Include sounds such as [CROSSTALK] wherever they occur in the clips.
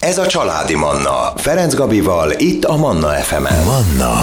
Ez a Családi Manna. Ferenc Gabival, itt a Manna FM-en. Manna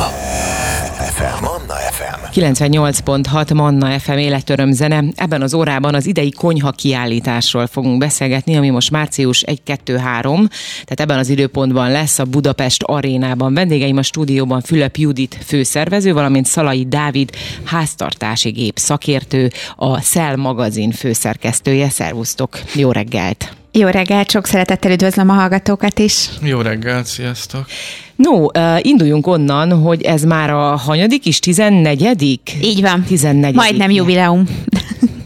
FM. Manna FM. 98.6 Manna FM életöröm zene. Ebben az órában az idei konyha kiállításról fogunk beszélgetni, ami most március 1-2-3, tehát ebben az időpontban lesz a Budapest arénában. Vendégeim a stúdióban Fülöp Judit főszervező, valamint Szalai Dávid háztartási gép szakértő, a Szel magazin főszerkesztője. Szervusztok, jó reggelt! Jó reggelt, sok szeretettel üdvözlöm a hallgatókat is. Jó reggelt, sziasztok! No, induljunk onnan, hogy ez már a hanyadik is, tizennegyedik? Így van. Tizennegyedik. Majdnem jubileum.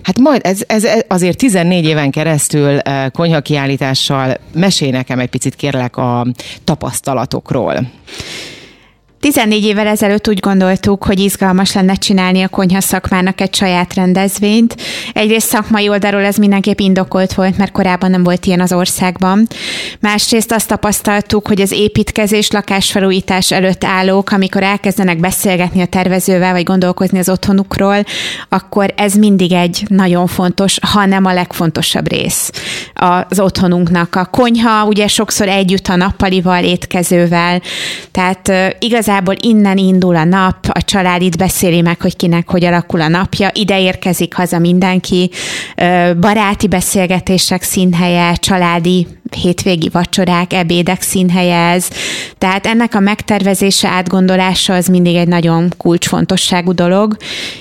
Hát majd ez, ez azért 14 éven keresztül konyha kiállítással mesélj nekem egy picit kérlek a tapasztalatokról. 14 évvel ezelőtt úgy gondoltuk, hogy izgalmas lenne csinálni a konyha szakmának egy saját rendezvényt. Egyrészt szakmai oldalról ez mindenképp indokolt volt, mert korábban nem volt ilyen az országban. Másrészt azt tapasztaltuk, hogy az építkezés, lakásfelújítás előtt állók, amikor elkezdenek beszélgetni a tervezővel, vagy gondolkozni az otthonukról, akkor ez mindig egy nagyon fontos, ha nem a legfontosabb rész az otthonunknak. A konyha ugye sokszor együtt a nappalival, étkezővel, tehát igazán igazából innen indul a nap, a család itt beszéli meg, hogy kinek hogy alakul a napja, ide érkezik haza mindenki, baráti beszélgetések színhelye, családi hétvégi vacsorák, ebédek színhelyez. Tehát ennek a megtervezése, átgondolása az mindig egy nagyon kulcsfontosságú dolog,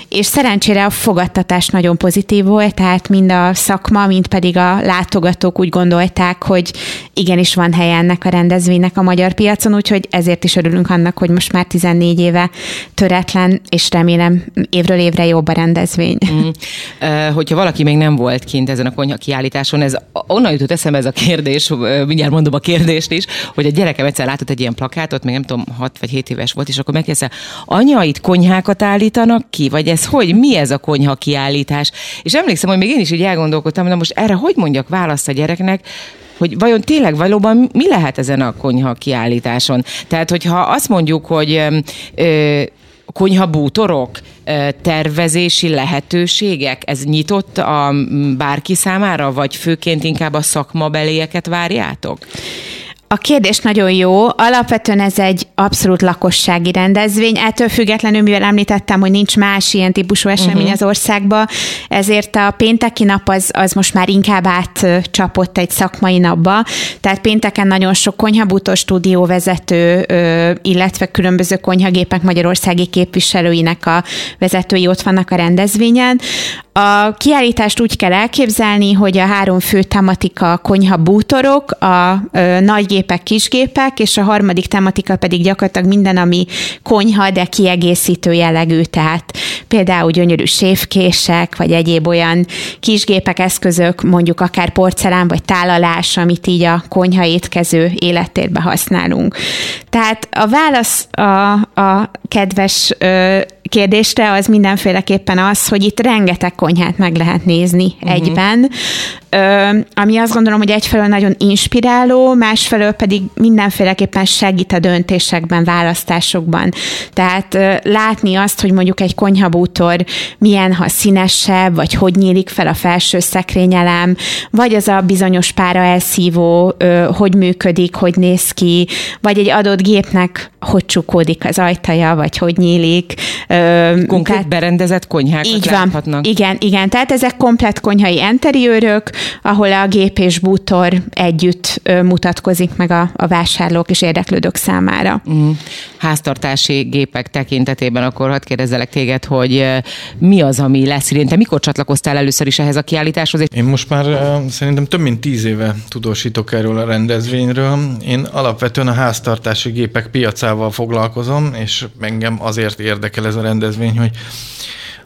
és szerencsére a fogadtatás nagyon pozitív volt, tehát mind a szakma, mind pedig a látogatók úgy gondolták, hogy igenis van helye ennek a rendezvénynek a magyar piacon, úgyhogy ezért is örülünk annak, hogy most már 14 éve töretlen, és remélem évről évre jobb a rendezvény. Mm. Hogyha valaki még nem volt kint ezen a konyha kiállításon, ez onnan jutott eszembe ez a kérdés, kérdés, mindjárt mondom a kérdést is, hogy a gyerekem egyszer látott egy ilyen plakátot, még nem tudom, 6 vagy 7 éves volt, és akkor megkérdezte, anya, itt konyhákat állítanak ki, vagy ez hogy, mi ez a konyha kiállítás? És emlékszem, hogy még én is így elgondolkodtam, de most erre hogy mondjak választ a gyereknek, hogy vajon tényleg valóban mi lehet ezen a konyha kiállításon? Tehát, hogyha azt mondjuk, hogy ö, konyhabútorok, tervezési lehetőségek, ez nyitott a bárki számára, vagy főként inkább a szakmabelieket várjátok? A kérdés nagyon jó. Alapvetően ez egy abszolút lakossági rendezvény. Ettől függetlenül, mivel említettem, hogy nincs más ilyen típusú esemény uh-huh. az országban, ezért a pénteki nap az, az most már inkább átcsapott egy szakmai napba. Tehát pénteken nagyon sok konyhabútó stúdióvezető, illetve különböző konyhagépek magyarországi képviselőinek a vezetői ott vannak a rendezvényen. A kiállítást úgy kell elképzelni, hogy a három fő tematika a konyha bútorok, a ö, nagygépek, kisgépek, és a harmadik tematika pedig gyakorlatilag minden, ami konyha, de kiegészítő jellegű, tehát például gyönyörű sévkések, vagy egyéb olyan kisgépek, eszközök, mondjuk akár porcelán vagy tálalás, amit így a konyha étkező életérbe használunk. Tehát a válasz a, a kedves ö, kérdésre az mindenféleképpen az, hogy itt rengeteg konyhát meg lehet nézni uh-huh. egyben, ami azt gondolom, hogy egyfelől nagyon inspiráló, másfelől pedig mindenféleképpen segít a döntésekben, választásokban. Tehát látni azt, hogy mondjuk egy konyhabútor milyen, ha színesebb, vagy hogy nyílik fel a felső szekrényelem, vagy az a bizonyos pára elszívó, hogy működik, hogy néz ki, vagy egy adott gépnek hogy csukódik az ajtaja, vagy hogy nyílik. Konkrét tehát, berendezett konyhákat így van. láthatnak. Igen, igen, tehát ezek komplet konyhai interiőrök, ahol a gép és bútor együtt mutatkozik meg a, a vásárlók és érdeklődők számára. Mm. Háztartási gépek tekintetében akkor hadd kérdezzelek téged, hogy mi az, ami lesz idén? Te mikor csatlakoztál először is ehhez a kiállításhoz? Én most már szerintem több mint tíz éve tudósítok erről a rendezvényről. Én alapvetően a háztartási gépek piacával foglalkozom, és engem azért érdekel ez a rendezvény, hogy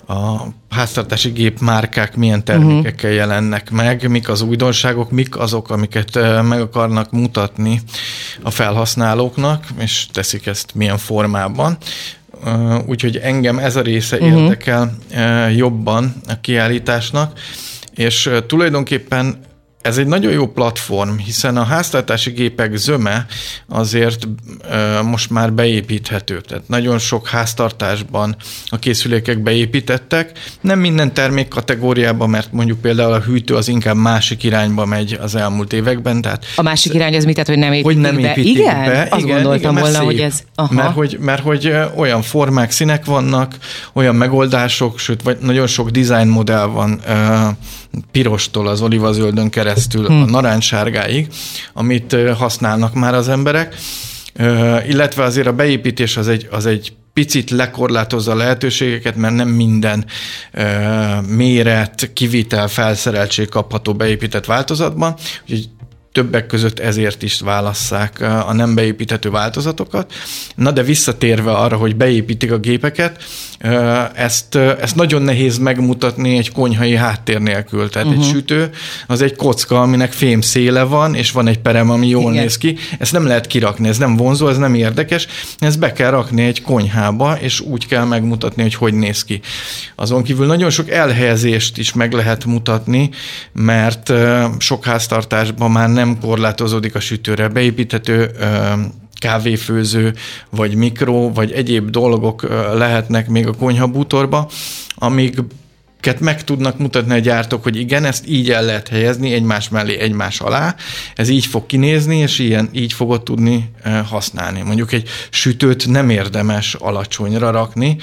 a háztartási gép márkák milyen termékekkel uh-huh. jelennek meg, mik az újdonságok, mik azok, amiket meg akarnak mutatni a felhasználóknak, és teszik ezt milyen formában. Úgyhogy engem ez a része uh-huh. érdekel jobban a kiállításnak, és tulajdonképpen ez egy nagyon jó platform, hiszen a háztartási gépek zöme azért most már beépíthető. Tehát nagyon sok háztartásban a készülékek beépítettek. Nem minden termék kategóriában, mert mondjuk például a hűtő az inkább másik irányba megy az elmúlt években. Tehát a másik irány az mit, tehát, hogy nem építik hogy nem be? Építik igen? Be. Azt igen, gondoltam igen, volna, szép. hogy ez... Aha. Mert hogy, mert hogy olyan formák, színek vannak, olyan megoldások, sőt, vagy nagyon sok design modell van pirostól az olivazöldön keresztül hmm. a narancssárgáig, amit használnak már az emberek, illetve azért a beépítés az egy, az egy picit lekorlátozza a lehetőségeket, mert nem minden méret, kivitel, felszereltség kapható beépített változatban, úgyhogy többek között ezért is válasszák a nem beépíthető változatokat. Na de visszatérve arra, hogy beépítik a gépeket, ezt, ezt nagyon nehéz megmutatni egy konyhai háttér nélkül. Tehát uh-huh. egy mhm. sütő az egy kocka, aminek fém széle van, és van egy perem, ami jól Igen. néz ki. Ezt nem lehet kirakni, ez nem vonzó, ez nem érdekes. Ezt be kell rakni egy konyhába, és úgy kell megmutatni, hogy hogy néz ki. Azon kívül nagyon sok elhelyezést is meg lehet mutatni, mert sok háztartásban már nem korlátozódik a sütőre. Beépíthető kávéfőző, vagy mikro, vagy egyéb dolgok lehetnek még a konyhabútorba, amíg meg tudnak mutatni a gyártók, hogy igen, ezt így el lehet helyezni egymás mellé, egymás alá, ez így fog kinézni, és ilyen, így fogod tudni használni. Mondjuk egy sütőt nem érdemes alacsonyra rakni,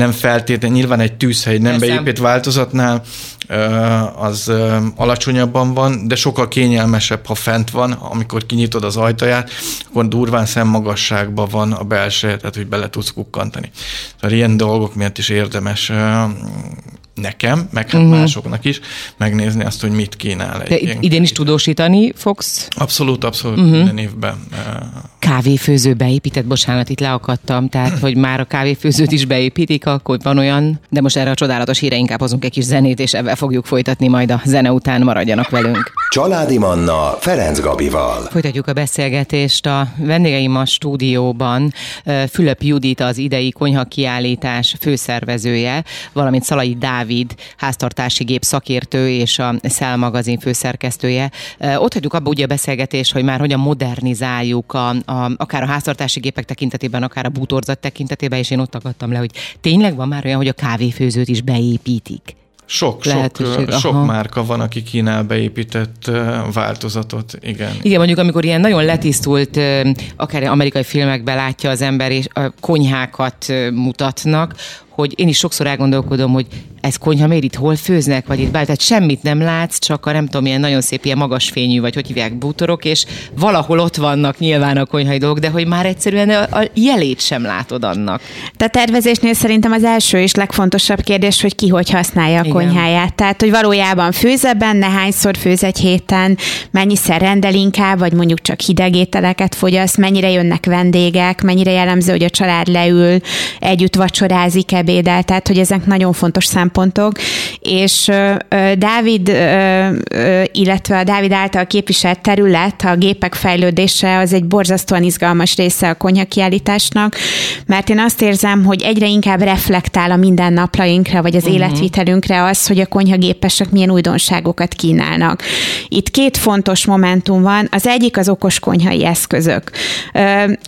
nem feltétlenül, nyilván egy tűzhely nem Persze. beépít változatnál az alacsonyabban van, de sokkal kényelmesebb, ha fent van, amikor kinyitod az ajtaját, akkor durván szemmagasságban van a belső, tehát hogy bele tudsz kukkantani. Tehát ilyen dolgok miatt is érdemes nekem, meg hát uh-huh. másoknak is megnézni azt, hogy mit kínál. Egy De idén is tudósítani fogsz? Abszolút, abszolút uh-huh. minden évben. Kávéfőző beépített, bocsánat, itt leakadtam, tehát hogy már a kávéfőzőt is beépítik, akkor van olyan, de most erre a csodálatos híre inkább hozunk egy kis zenét, és ebben fogjuk folytatni majd a zene után, maradjanak velünk. Családi Manna Ferenc Gabival. Folytatjuk a beszélgetést a vendégeim a stúdióban. Fülöp Judit az idei konyha kiállítás főszervezője, valamint Szalai Dávid háztartási gép szakértő és a Szel magazin főszerkesztője. Ott hagyjuk abba ugye a beszélgetést, hogy már hogyan modernizáljuk a, a, akár a háztartási gépek tekintetében, akár a bútorzat tekintetében, és én ott akadtam le, hogy tényleg van már olyan, hogy a kávéfőzőt is beépítik. Sok, sok, sok márka van, aki kínál beépített változatot, igen. Igen, mondjuk amikor ilyen nagyon letisztult, akár amerikai filmekben látja az ember, és konyhákat mutatnak, hogy én is sokszor elgondolkodom, hogy ez konyha miért itt hol főznek, vagy itt bár, tehát semmit nem látsz, csak a nem tudom, ilyen nagyon szép ilyen magas fényű, vagy hogy hívják bútorok, és valahol ott vannak nyilván a konyhai dolgok, de hogy már egyszerűen a, a jelét sem látod annak. De a tervezésnél szerintem az első és legfontosabb kérdés, hogy ki hogy használja a Igen. konyháját. Tehát, hogy valójában főz benne, hányszor főz egy héten, mennyiszer rendel inkább, vagy mondjuk csak hideg ételeket fogyaszt, mennyire jönnek vendégek, mennyire jellemző, hogy a család leül, együtt vacsorázik, ebédel, tehát hogy ezek nagyon fontos szempontok, és Dávid, illetve a Dávid által képviselt terület, a gépek fejlődése az egy borzasztóan izgalmas része a konyha kiállításnak, mert én azt érzem, hogy egyre inkább reflektál a mindennapjainkra, vagy az uh-huh. életvitelünkre az, hogy a konyhagépesek milyen újdonságokat kínálnak. Itt két fontos momentum van. Az egyik az okos konyhai eszközök.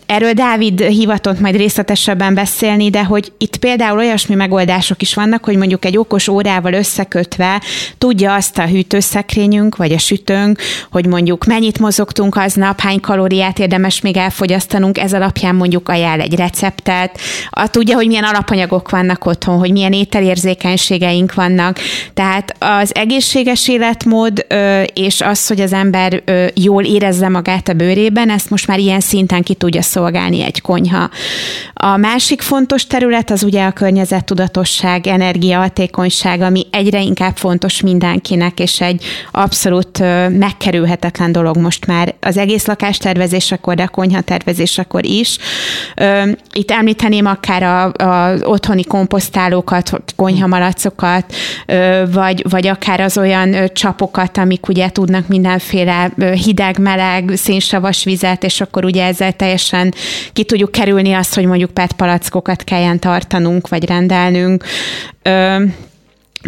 Erről Dávid hivatott majd részletesebben beszélni, de hogy itt például olyasmi megoldások is vannak, hogy mondjuk egy okos órával összekötve tudja azt a hűtőszekrényünk, vagy a sütőnk, hogy mondjuk mennyit mozogtunk aznap, hány kalóriát érdemes még elfogyasztanunk, ez alapján mondjuk ajánl egy receptet, a, tudja, hogy milyen alapanyagok vannak otthon, hogy milyen ételérzékenységeink vannak. Tehát az egészséges életmód és az, hogy az ember jól érezze magát a bőrében, ezt most már ilyen szinten ki tudja szolgálni egy konyha. A másik fontos terület az ugye a környezettudatosság, energiahatékonyság, ami egyre inkább fontos mindenkinek, és egy abszolút megkerülhetetlen dolog most már az egész lakástervezésekor, de a konyha tervezésekor is. Itt említeném akár az otthoni komposztálókat, konyhamalacokat, vagy, vagy akár az olyan csapokat, amik ugye tudnak mindenféle hideg, meleg, szénsavas vizet, és akkor ugye ezzel teljesen ki tudjuk kerülni azt, hogy mondjuk PET palackokat kelljen tartanunk, vagy rendelnünk. Ö,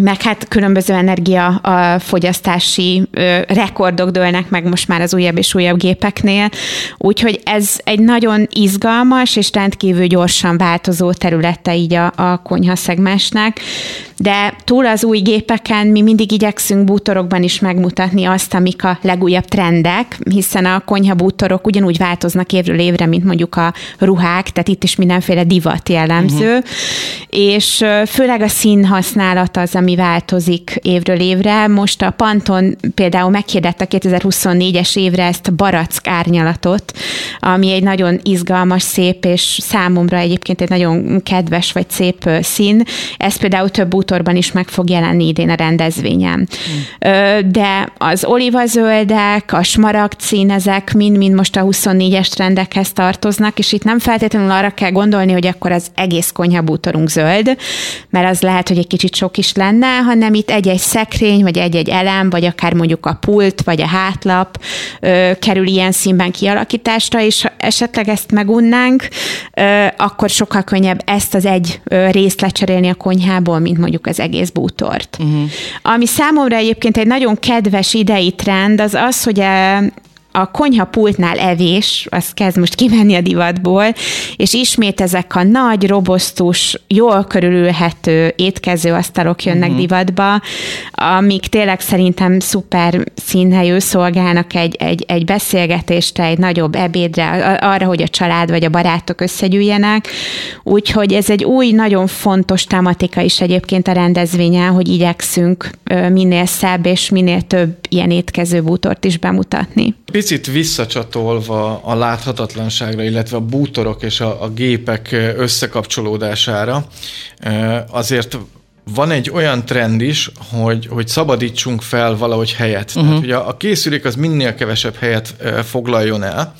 meg hát különböző energia a fogyasztási ö, rekordok dőlnek meg most már az újabb és újabb gépeknél, úgyhogy ez egy nagyon izgalmas és rendkívül gyorsan változó területe így a, a konyha szegmensnek, de túl az új gépeken mi mindig igyekszünk bútorokban is megmutatni azt, amik a legújabb trendek, hiszen a konyha bútorok ugyanúgy változnak évről évre, mint mondjuk a ruhák, tehát itt is mindenféle divat jellemző, uh-huh. és főleg a szín használat az, ami változik évről évre. Most a Panton például meghirdette 2024-es évre ezt a barack árnyalatot, ami egy nagyon izgalmas, szép, és számomra egyébként egy nagyon kedves vagy szép szín. Ez például több bútorban is meg fog jelenni idén a rendezvényen. Mm. De az olivazöldek, a smaragd szín, ezek mind-mind most a 24-es trendekhez tartoznak, és itt nem feltétlenül arra kell gondolni, hogy akkor az egész konyhabútorunk zöld, mert az lehet, hogy egy kicsit sok is lenne, hanem itt egy-egy szekrény, vagy egy-egy elem, vagy akár mondjuk a pult, vagy a hátlap ö, kerül ilyen színben kialakításra, és ha esetleg ezt megunnánk, ö, akkor sokkal könnyebb ezt az egy részt lecserélni a konyhából, mint mondjuk az egész bútort. Uh-huh. Ami számomra egyébként egy nagyon kedves idei trend, az az, hogy a konyha pultnál evés, az kezd most kimenni a divatból, és ismét ezek a nagy, robosztus, jól körülülhető étkezőasztalok jönnek uh-huh. divatba, amik tényleg szerintem szuper színhelyű szolgálnak egy, egy, egy beszélgetésre, egy nagyobb ebédre, arra, hogy a család vagy a barátok összegyűjjenek. Úgyhogy ez egy új, nagyon fontos tematika is egyébként a rendezvényen, hogy igyekszünk minél szebb és minél több ilyen étkező bútort is bemutatni picit visszacsatolva a láthatatlanságra, illetve a bútorok és a, a gépek összekapcsolódására, azért van egy olyan trend is, hogy, hogy szabadítsunk fel valahogy helyet. Uh-huh. Tehát, hogy a, a készülék az minél kevesebb helyet e, foglaljon el,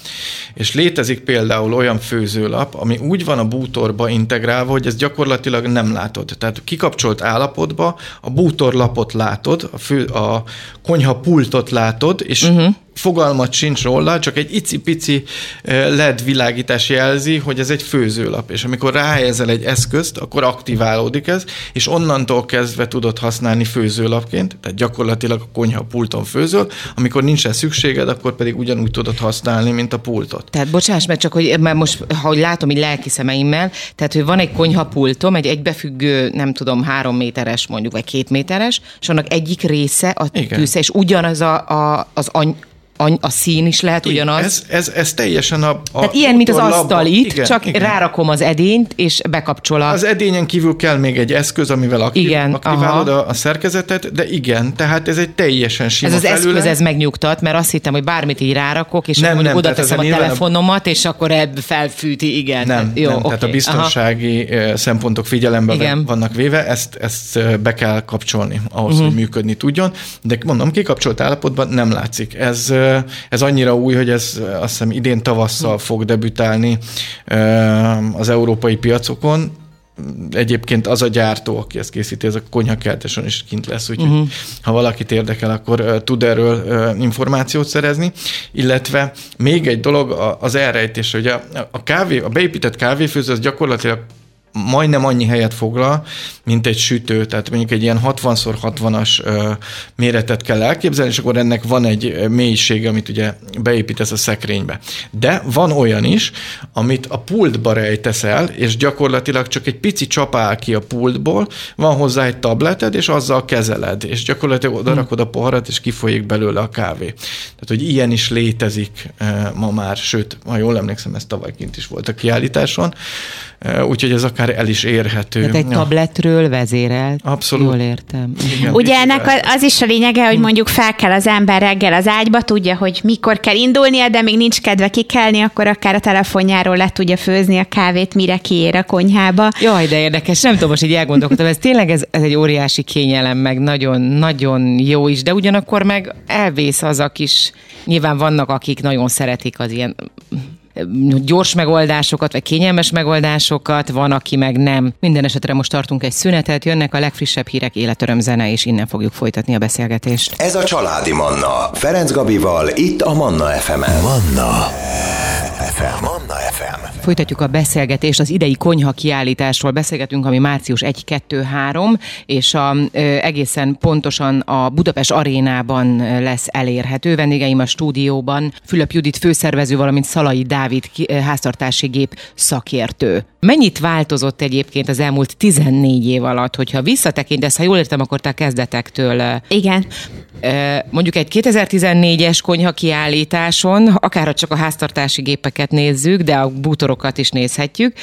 és létezik például olyan főzőlap, ami úgy van a bútorba integrálva, hogy ez gyakorlatilag nem látod. Tehát kikapcsolt állapotba a bútorlapot látod, a, fő, a konyha pultot látod, és uh-huh fogalmat sincs róla, csak egy icipici LED világítás jelzi, hogy ez egy főzőlap, és amikor ráhelyezel egy eszközt, akkor aktiválódik ez, és onnantól kezdve tudod használni főzőlapként, tehát gyakorlatilag a konyha pulton főzöl, amikor nincsen szükséged, akkor pedig ugyanúgy tudod használni, mint a pultot. Tehát bocsáss meg, csak hogy mert most, ha látom így lelki szemeimmel, tehát hogy van egy konyha pultom, egy egybefüggő, nem tudom, három méteres mondjuk, vagy két méteres, és annak egyik része a tűzhe, és ugyanaz a, a, az any, a, a szín is lehet ugyanaz. Ez, ez, ez teljesen a, a Tehát ilyen, mint az asztal itt, igen, csak igen. rárakom az edényt, és bekapcsol a... Az edényen kívül kell még egy eszköz, amivel aktiv, igen, aktiválod a, a szerkezetet, de igen, tehát ez egy teljesen sima Ez az felület. eszköz, ez megnyugtat, mert azt hittem, hogy bármit így rárakok, és nem, nem, oda teszem a telefonomat, és akkor ebb felfűti, igen. Nem, Jó, nem okay. tehát a biztonsági aha. szempontok figyelembe igen. vannak véve, ezt, ezt be kell kapcsolni ahhoz, uh-huh. hogy működni tudjon, de mondom, kikapcsolt állapotban nem látszik. Ez ez annyira új, hogy ez azt hiszem idén tavasszal fog debütálni az európai piacokon, egyébként az a gyártó, aki ezt készíti, ez a konyhakertesen is kint lesz, úgyhogy uh-huh. ha valakit érdekel, akkor tud erről információt szerezni, illetve még egy dolog az elrejtés, hogy a, a kávé, a beépített kávéfőző az gyakorlatilag majdnem annyi helyet foglal, mint egy sütő, tehát mondjuk egy ilyen 60x60-as méretet kell elképzelni, és akkor ennek van egy mélysége, amit ugye beépítesz a szekrénybe. De van olyan is, amit a pultba rejtesz el, és gyakorlatilag csak egy pici csapál ki a pultból, van hozzá egy tableted, és azzal kezeled, és gyakorlatilag oda rakod a poharat, és kifolyik belőle a kávé. Tehát, hogy ilyen is létezik ma már, sőt, ha jól emlékszem, ez tavaly kint is volt a kiállításon, úgyhogy ez akár el is érhető. Tehát egy tabletről vezérelt. Abszolút. Jól értem. Igen, Ugye ennek az is a lényege, hogy mondjuk fel kell az ember reggel az ágyba, tudja, hogy mikor kell indulnia, de még nincs kedve kikelni, akkor akár a telefonjáról le tudja főzni a kávét, mire kiér a konyhába. Jaj, de érdekes, nem tudom, most így elgondolkodtam, ez tényleg ez, ez egy óriási kényelem, meg nagyon, nagyon jó is, de ugyanakkor meg elvész az a kis, nyilván vannak, akik nagyon szeretik az ilyen gyors megoldásokat, vagy kényelmes megoldásokat, van, aki meg nem. Minden esetre most tartunk egy szünetet, jönnek a legfrissebb hírek, életöröm zene, és innen fogjuk folytatni a beszélgetést. Ez a Családi Manna, Ferenc Gabival, itt a Manna FM-en. Manna FM. FM. Folytatjuk a beszélgetést az idei konyha kiállításról. Beszélgetünk, ami március 1-2-3, és a, ö, egészen pontosan a Budapest arénában lesz elérhető. Vendégeim a stúdióban Fülöp Judit főszervező, valamint Szalai Dávid háztartási gép szakértő. Mennyit változott egyébként az elmúlt 14 év alatt, hogyha visszatekintesz, ha jól értem, akkor te kezdetektől. Igen. Mondjuk egy 2014-es konyha kiállításon, akár csak a háztartási gépeket nézzük, de a bútorokat is nézhetjük,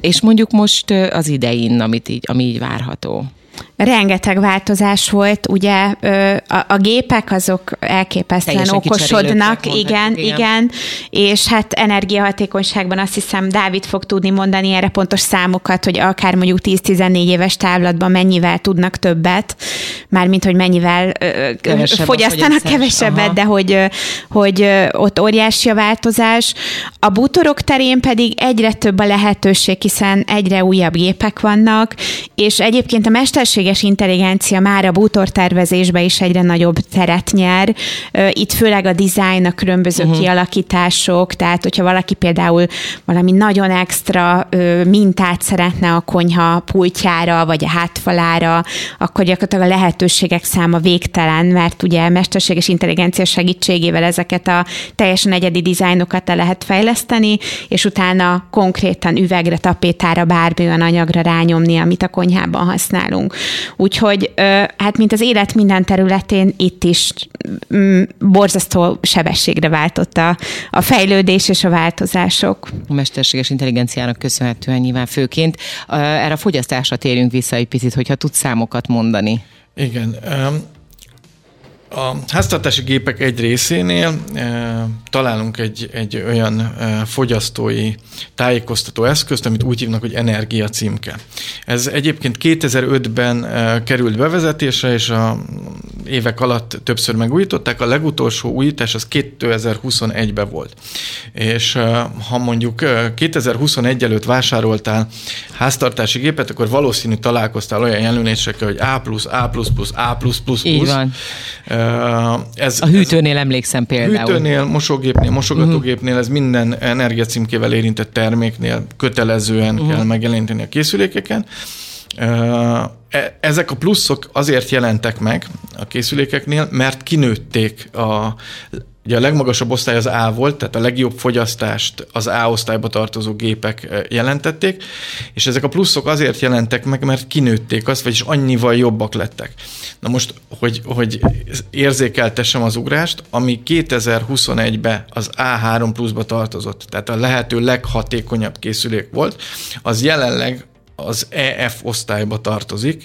és mondjuk most az idején, amit így, ami így várható. Rengeteg változás volt, ugye a, a gépek azok elképesztően Teljesen okosodnak, igen, igen, igen, és hát energiahatékonyságban azt hiszem Dávid fog tudni mondani erre pontos számokat, hogy akár mondjuk 10-14 éves távlatban mennyivel tudnak többet, mármint hogy mennyivel Kevesebb fogyasztanak kevesebbet, Aha. de hogy, hogy ott óriási a változás. A bútorok terén pedig egyre több a lehetőség, hiszen egyre újabb gépek vannak, és egyébként a mesterség mesterséges intelligencia már a bútortervezésbe is egyre nagyobb teret nyer. Itt főleg a design, a különböző uh-huh. kialakítások, tehát hogyha valaki például valami nagyon extra mintát szeretne a konyha pultjára, vagy a hátfalára, akkor gyakorlatilag a lehetőségek száma végtelen, mert ugye mesterséges intelligencia segítségével ezeket a teljesen egyedi dizájnokat le lehet fejleszteni, és utána konkrétan üvegre, tapétára, bármilyen anyagra rányomni, amit a konyhában használunk. Úgyhogy hát mint az élet minden területén itt is mm, borzasztó sebességre váltott a, a fejlődés és a változások. A mesterséges intelligenciának köszönhetően nyilván főként. Erre a fogyasztásra térjünk vissza egy picit, hogyha tudsz számokat mondani. Igen. A háztartási gépek egy részénél e, találunk egy, egy olyan e, fogyasztói tájékoztató eszközt, amit úgy hívnak, hogy energia címke. Ez egyébként 2005-ben e, került bevezetésre, és a évek alatt többször megújították. A legutolsó újítás az 2021-ben volt. És e, ha mondjuk 2021 előtt vásároltál háztartási gépet, akkor valószínű találkoztál olyan jelölésekkel, hogy A+, A++, A++++. Így van. E, ez, a hűtőnél ez, emlékszem például. Hűtőnél, mosógépnél, mosogatógépnél, ez minden energiacímkével érintett terméknél kötelezően uh-huh. kell megjeleníteni a készülékeken. E, ezek a pluszok azért jelentek meg a készülékeknél, mert kinőtték a Ugye a legmagasabb osztály az A volt, tehát a legjobb fogyasztást az A osztályba tartozó gépek eh, jelentették, és ezek a pluszok azért jelentek meg, mert kinőtték azt, vagyis annyival jobbak lettek. Na most, hogy, hogy érzékeltessem az ugrást, ami 2021-ben az A3 pluszba tartozott, tehát a lehető leghatékonyabb készülék volt, az jelenleg az EF osztályba tartozik,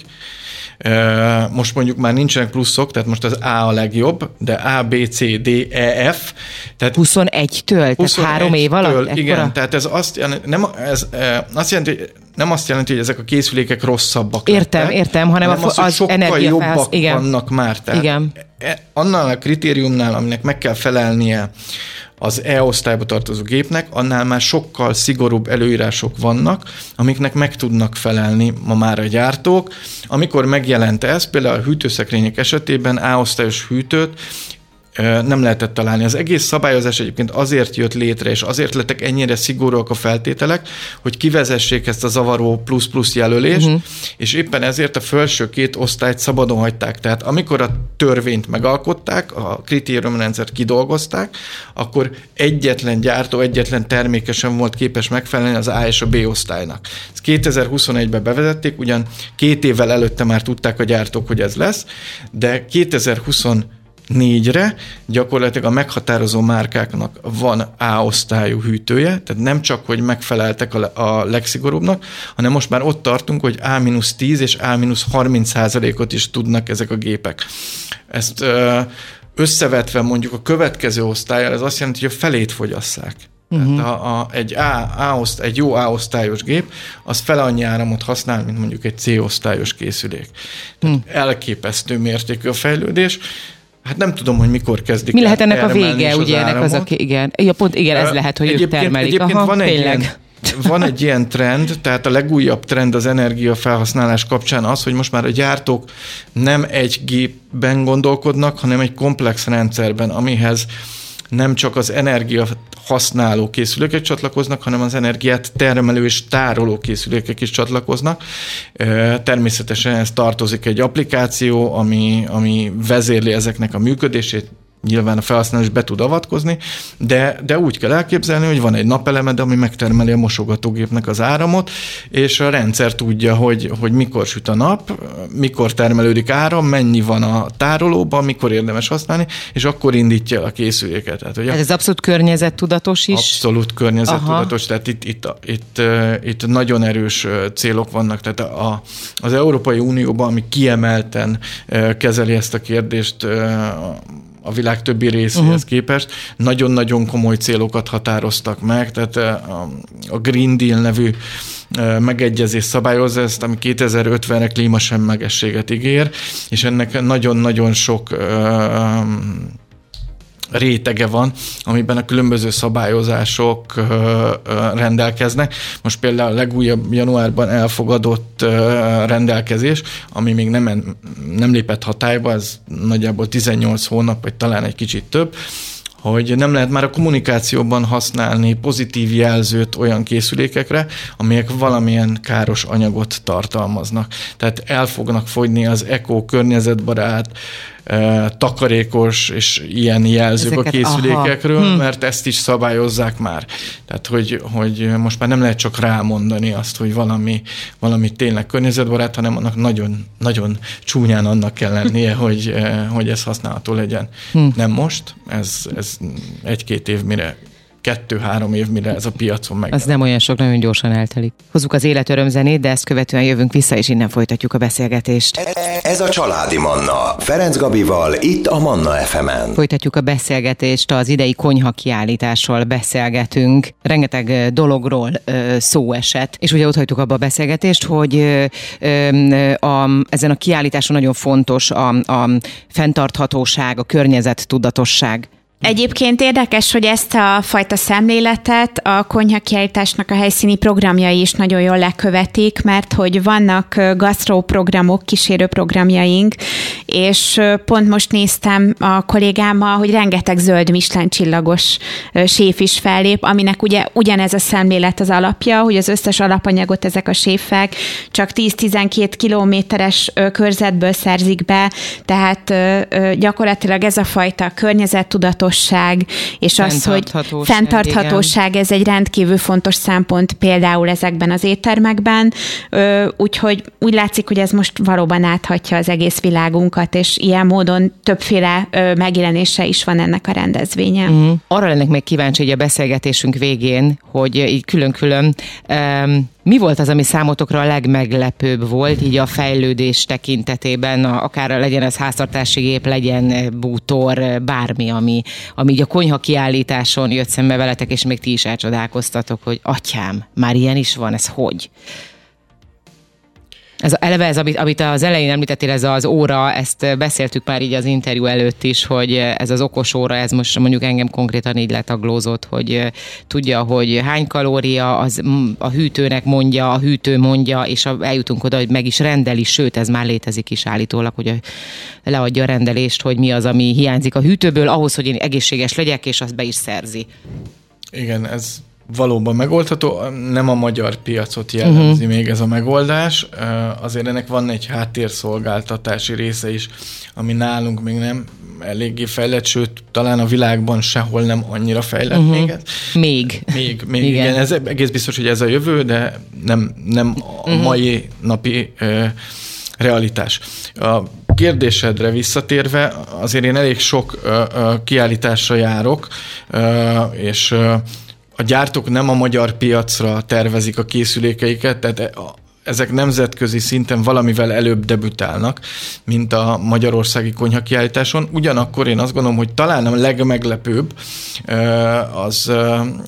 most mondjuk már nincsenek pluszok, tehát most az A a legjobb, de A, B, C, D, E, F. Tehát 21-től, tehát három év alatt? Ekkora? Igen, tehát ez azt, jelenti, nem, ez azt jelenti, hogy nem azt jelenti, hogy ezek a készülékek rosszabbak Értem, lettek, értem, hanem, hanem az, az sokkal jobbak igen. vannak már. Tehát igen. E, annál a kritériumnál, aminek meg kell felelnie az E-osztályba tartozó gépnek, annál már sokkal szigorúbb előírások vannak, amiknek meg tudnak felelni ma már a gyártók. Amikor megjelent ez, például a hűtőszekrények esetében A-osztályos hűtőt nem lehetett találni. Az egész szabályozás egyébként azért jött létre, és azért lettek ennyire szigorúak a feltételek, hogy kivezessék ezt a zavaró plusz-plusz jelölést, uh-huh. és éppen ezért a felső két osztályt szabadon hagyták. Tehát amikor a törvényt megalkották, a kritériumrendszert kidolgozták, akkor egyetlen gyártó, egyetlen termékesen volt képes megfelelni az A és a B osztálynak. Ezt 2021-ben bevezették, ugyan két évvel előtte már tudták a gyártók, hogy ez lesz, de 2020 négyre gyakorlatilag a meghatározó márkáknak van A-osztályú hűtője, tehát nem csak, hogy megfeleltek a, a legszigorúbbnak, hanem most már ott tartunk, hogy A-10 és A-30 százalékot is tudnak ezek a gépek. Ezt összevetve mondjuk a következő osztályjal, ez azt jelenti, hogy a felét fogyasszák. Uh-huh. Tehát a, a, egy, A, A oszt, egy jó A-osztályos gép, az fel annyi áramot használ, mint mondjuk egy C-osztályos készülék. Tehát uh-huh. elképesztő mértékű a fejlődés, Hát nem tudom, hogy mikor kezdik Mi lehet ennek a vége, ugye az ennek az, aki, igen. Ja, pont igen, ez lehet, hogy egyébként, ők termelik. Egyébként Aha, van egy Ilyen, van egy [LAUGHS] ilyen trend, tehát a legújabb trend az energiafelhasználás kapcsán az, hogy most már a gyártók nem egy gépben gondolkodnak, hanem egy komplex rendszerben, amihez nem csak az energia használó készülékek csatlakoznak, hanem az energiát termelő és tároló készülékek is csatlakoznak. Természetesen ez tartozik egy applikáció, ami, ami vezérli ezeknek a működését, nyilván a felhasználó is be tud avatkozni, de, de úgy kell elképzelni, hogy van egy napelemed, ami megtermeli a mosogatógépnek az áramot, és a rendszer tudja, hogy, hogy mikor süt a nap, mikor termelődik áram, mennyi van a tárolóban, mikor érdemes használni, és akkor indítja a készüléket. Tehát, hogy ez abszolút környezettudatos is? Abszolút környezettudatos, Aha. tehát itt, itt, itt, itt nagyon erős célok vannak. Tehát a, az Európai Unióban, ami kiemelten kezeli ezt a kérdést, a világ többi részéhez uh-huh. képest nagyon-nagyon komoly célokat határoztak meg, tehát a, a Green Deal nevű megegyezés szabályozza ezt, ami 2050-re klímasemlegességet ígér, és ennek nagyon-nagyon sok rétege van, amiben a különböző szabályozások rendelkeznek. Most például a legújabb januárban elfogadott rendelkezés, ami még nem, nem lépett hatályba, ez nagyjából 18 hónap, vagy talán egy kicsit több, hogy nem lehet már a kommunikációban használni pozitív jelzőt olyan készülékekre, amelyek valamilyen káros anyagot tartalmaznak. Tehát el fognak fogyni az eko környezetbarát, takarékos és ilyen jelzők Ezeket, a készülékekről, hm. mert ezt is szabályozzák már. Tehát, hogy, hogy most már nem lehet csak rámondani azt, hogy valami, valami tényleg környezetbarát, hanem annak nagyon, nagyon csúnyán annak kell lennie, [LAUGHS] hogy, hogy ez használható legyen. Hm. Nem most, ez, ez egy-két év mire kettő-három év, mire ez a piacon meg. Az nem olyan sok, nagyon gyorsan eltelik. Hozzuk az életörömzenét, de ezt követően jövünk vissza, és innen folytatjuk a beszélgetést. Ez a Családi Manna. Ferenc Gabival, itt a Manna FM-en. Folytatjuk a beszélgetést, az idei konyha kiállításról beszélgetünk. Rengeteg dologról ö, szó esett, és ugye ott hagytuk abba a beszélgetést, hogy ö, ö, a, ezen a kiállításon nagyon fontos a, a fenntarthatóság, a környezet tudatosság. Egyébként érdekes, hogy ezt a fajta szemléletet a konyhakiállításnak a helyszíni programjai is nagyon jól lekövetik, mert hogy vannak gasztróprogramok, kísérőprogramjaink, és pont most néztem a kollégámmal, hogy rengeteg zöld Michelin csillagos séf is fellép, aminek ugye ugyanez a szemlélet az alapja, hogy az összes alapanyagot ezek a séfek csak 10-12 kilométeres körzetből szerzik be, tehát gyakorlatilag ez a fajta környezettudatos tudatosság, és az, hogy fenntarthatóság, igen. ez egy rendkívül fontos szempont például ezekben az éttermekben, úgyhogy úgy látszik, hogy ez most valóban áthatja az egész világunkat, és ilyen módon többféle megjelenése is van ennek a rendezvényen. Mm. Arra lennék még kíváncsi, hogy a beszélgetésünk végén, hogy így külön-külön um, mi volt az, ami számotokra a legmeglepőbb volt, így a fejlődés tekintetében, akár legyen ez háztartási gép, legyen bútor, bármi, ami, ami így a konyha kiállításon jött szembe veletek, és még ti is elcsodálkoztatok, hogy atyám, már ilyen is van, ez hogy? Ez eleve ez, amit, amit az elején említettél, ez az óra, ezt beszéltük már így az interjú előtt is, hogy ez az okos óra, ez most mondjuk engem konkrétan így letaglózott, hogy tudja, hogy hány kalória, az a hűtőnek mondja, a hűtő mondja, és eljutunk oda, hogy meg is rendeli, sőt, ez már létezik is állítólag, hogy leadja a rendelést, hogy mi az, ami hiányzik a hűtőből, ahhoz, hogy én egészséges legyek, és azt be is szerzi. Igen, ez valóban megoldható, nem a magyar piacot jellemzi uh-huh. még ez a megoldás, azért ennek van egy háttérszolgáltatási része is, ami nálunk még nem eléggé fejlett, sőt, talán a világban sehol nem annyira fejlett uh-huh. még. Még. Még, még igen. igen. Ez egész biztos, hogy ez a jövő, de nem, nem a uh-huh. mai napi uh, realitás. A kérdésedre visszatérve, azért én elég sok uh, uh, kiállításra járok, uh, és uh, a gyártók nem a magyar piacra tervezik a készülékeiket, tehát ezek nemzetközi szinten valamivel előbb debütálnak, mint a magyarországi konyhakiállításon. Ugyanakkor én azt gondolom, hogy talán a legmeglepőbb az,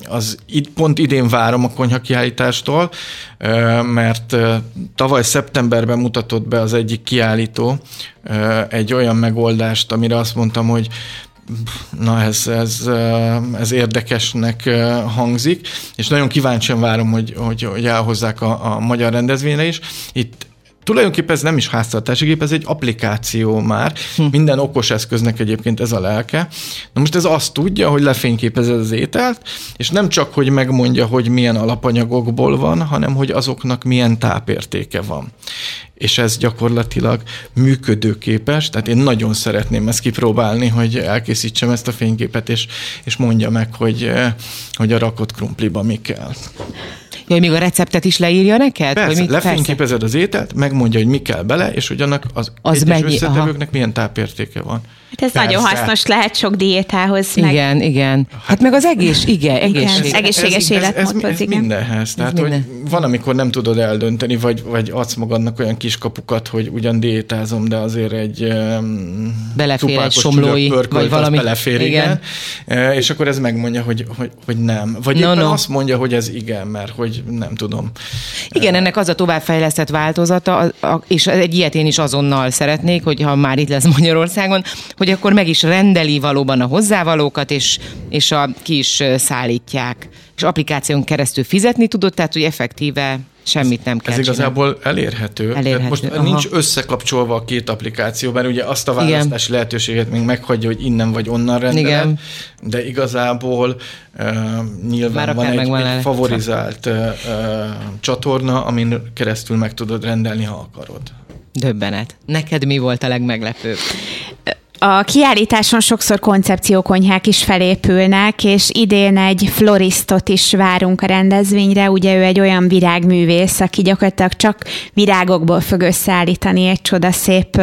az itt pont idén várom a konyhakiállítástól, mert tavaly szeptemberben mutatott be az egyik kiállító egy olyan megoldást, amire azt mondtam, hogy Na ez, ez, ez érdekesnek hangzik, és nagyon kíváncsian várom, hogy, hogy, hogy elhozzák a, a magyar rendezvényre is. Itt tulajdonképpen ez nem is háztartási gép, ez egy applikáció már. Hm. Minden okos eszköznek egyébként ez a lelke. Na most ez azt tudja, hogy lefényképezed az ételt, és nem csak, hogy megmondja, hogy milyen alapanyagokból van, hanem hogy azoknak milyen tápértéke van és ez gyakorlatilag működőképes, tehát én nagyon szeretném ezt kipróbálni, hogy elkészítsem ezt a fényképet, és, és mondja meg, hogy, hogy a rakott krumpliba mi kell. Ja, hogy még a receptet is leírja neked? Persze, mit, lefényképezed persze. az ételt, megmondja, hogy mi kell bele, és hogy annak az, az egyes mennyi, összetevőknek aha. milyen tápértéke van. Hát ez Persze. nagyon hasznos lehet sok diétához. Meg... Igen, igen. Hát meg az egész, igen, egészség. Igen, egészséges életmódhoz, ez, ez, ez igen. mindenhez. Tehát, ez minden. hogy van, amikor nem tudod eldönteni, vagy, vagy adsz magadnak olyan kiskapukat, hogy ugyan diétázom, de azért egy um, belefér egy somlói, vagy valami. Belefér, igen. igen. És akkor ez megmondja, hogy, hogy, hogy nem. Vagy no, éppen no. azt mondja, hogy ez igen, mert hogy nem tudom. Igen, ennek az a továbbfejlesztett változata, és egy ilyet én is azonnal szeretnék, hogy ha már itt lesz Magyarországon, hogy akkor meg is rendeli valóban a hozzávalókat, és, és a, ki is szállítják. És applikáción keresztül fizetni tudod, tehát hogy effektíve Semmit nem kell Ez igazából elérhető. elérhető. Most Aha. nincs összekapcsolva a két applikáció, mert ugye azt a választási Igen. lehetőséget még meghagyja, hogy innen vagy onnan rendeled, Igen. de igazából uh, nyilván Már van egy, egy favorizált uh, csatorna, amin keresztül meg tudod rendelni, ha akarod. Döbbenet. Neked mi volt a legmeglepőbb? A kiállításon sokszor koncepciókonyhák is felépülnek, és idén egy floristot is várunk a rendezvényre. Ugye ő egy olyan virágművész, aki gyakorlatilag csak virágokból fog összeállítani egy csodaszép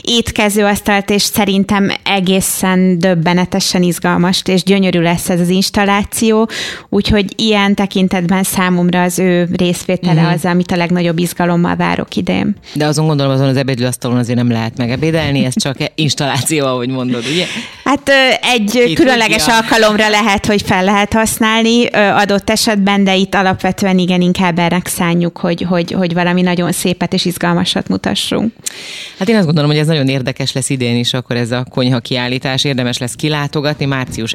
étkezőasztalt, és szerintem egészen döbbenetesen izgalmas és gyönyörű lesz ez az installáció. Úgyhogy ilyen tekintetben számomra az ő részvétele mm-hmm. az, amit a legnagyobb izgalommal várok idén. De azon gondolom, azon az ebédlőasztalon azért nem lehet megebédelni, ez csak [LAUGHS] installáció információ, ahogy mondod, ugye? Hát egy Két különleges tudja. alkalomra lehet, hogy fel lehet használni adott esetben, de itt alapvetően igen, inkább erre szánjuk, hogy, hogy, hogy valami nagyon szépet és izgalmasat mutassunk. Hát én azt gondolom, hogy ez nagyon érdekes lesz idén is, akkor ez a konyha kiállítás, érdemes lesz kilátogatni, március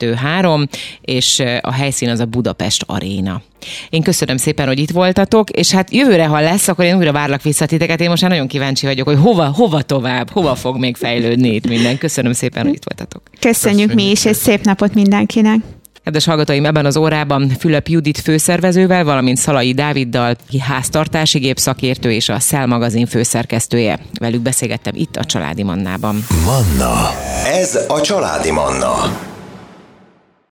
1-2-3, és a helyszín az a Budapest Aréna. Én köszönöm szépen, hogy itt voltatok, és hát jövőre, ha lesz, akkor én újra várlak vissza titeket. Én most már nagyon kíváncsi vagyok, hogy hova, hova tovább, hova fog még fejlődni itt minden. Köszönöm szépen, hogy itt voltatok. Köszönjük, Köszönjük mi is, és szép napot mindenkinek. Kedves hallgatóim, ebben az órában Fülöp Judit főszervezővel, valamint Szalai Dáviddal, ki háztartási gépszakértő és a Szel magazin főszerkesztője. Velük beszélgettem itt a Családi Mannában. Manna. Ez a Családi Manna.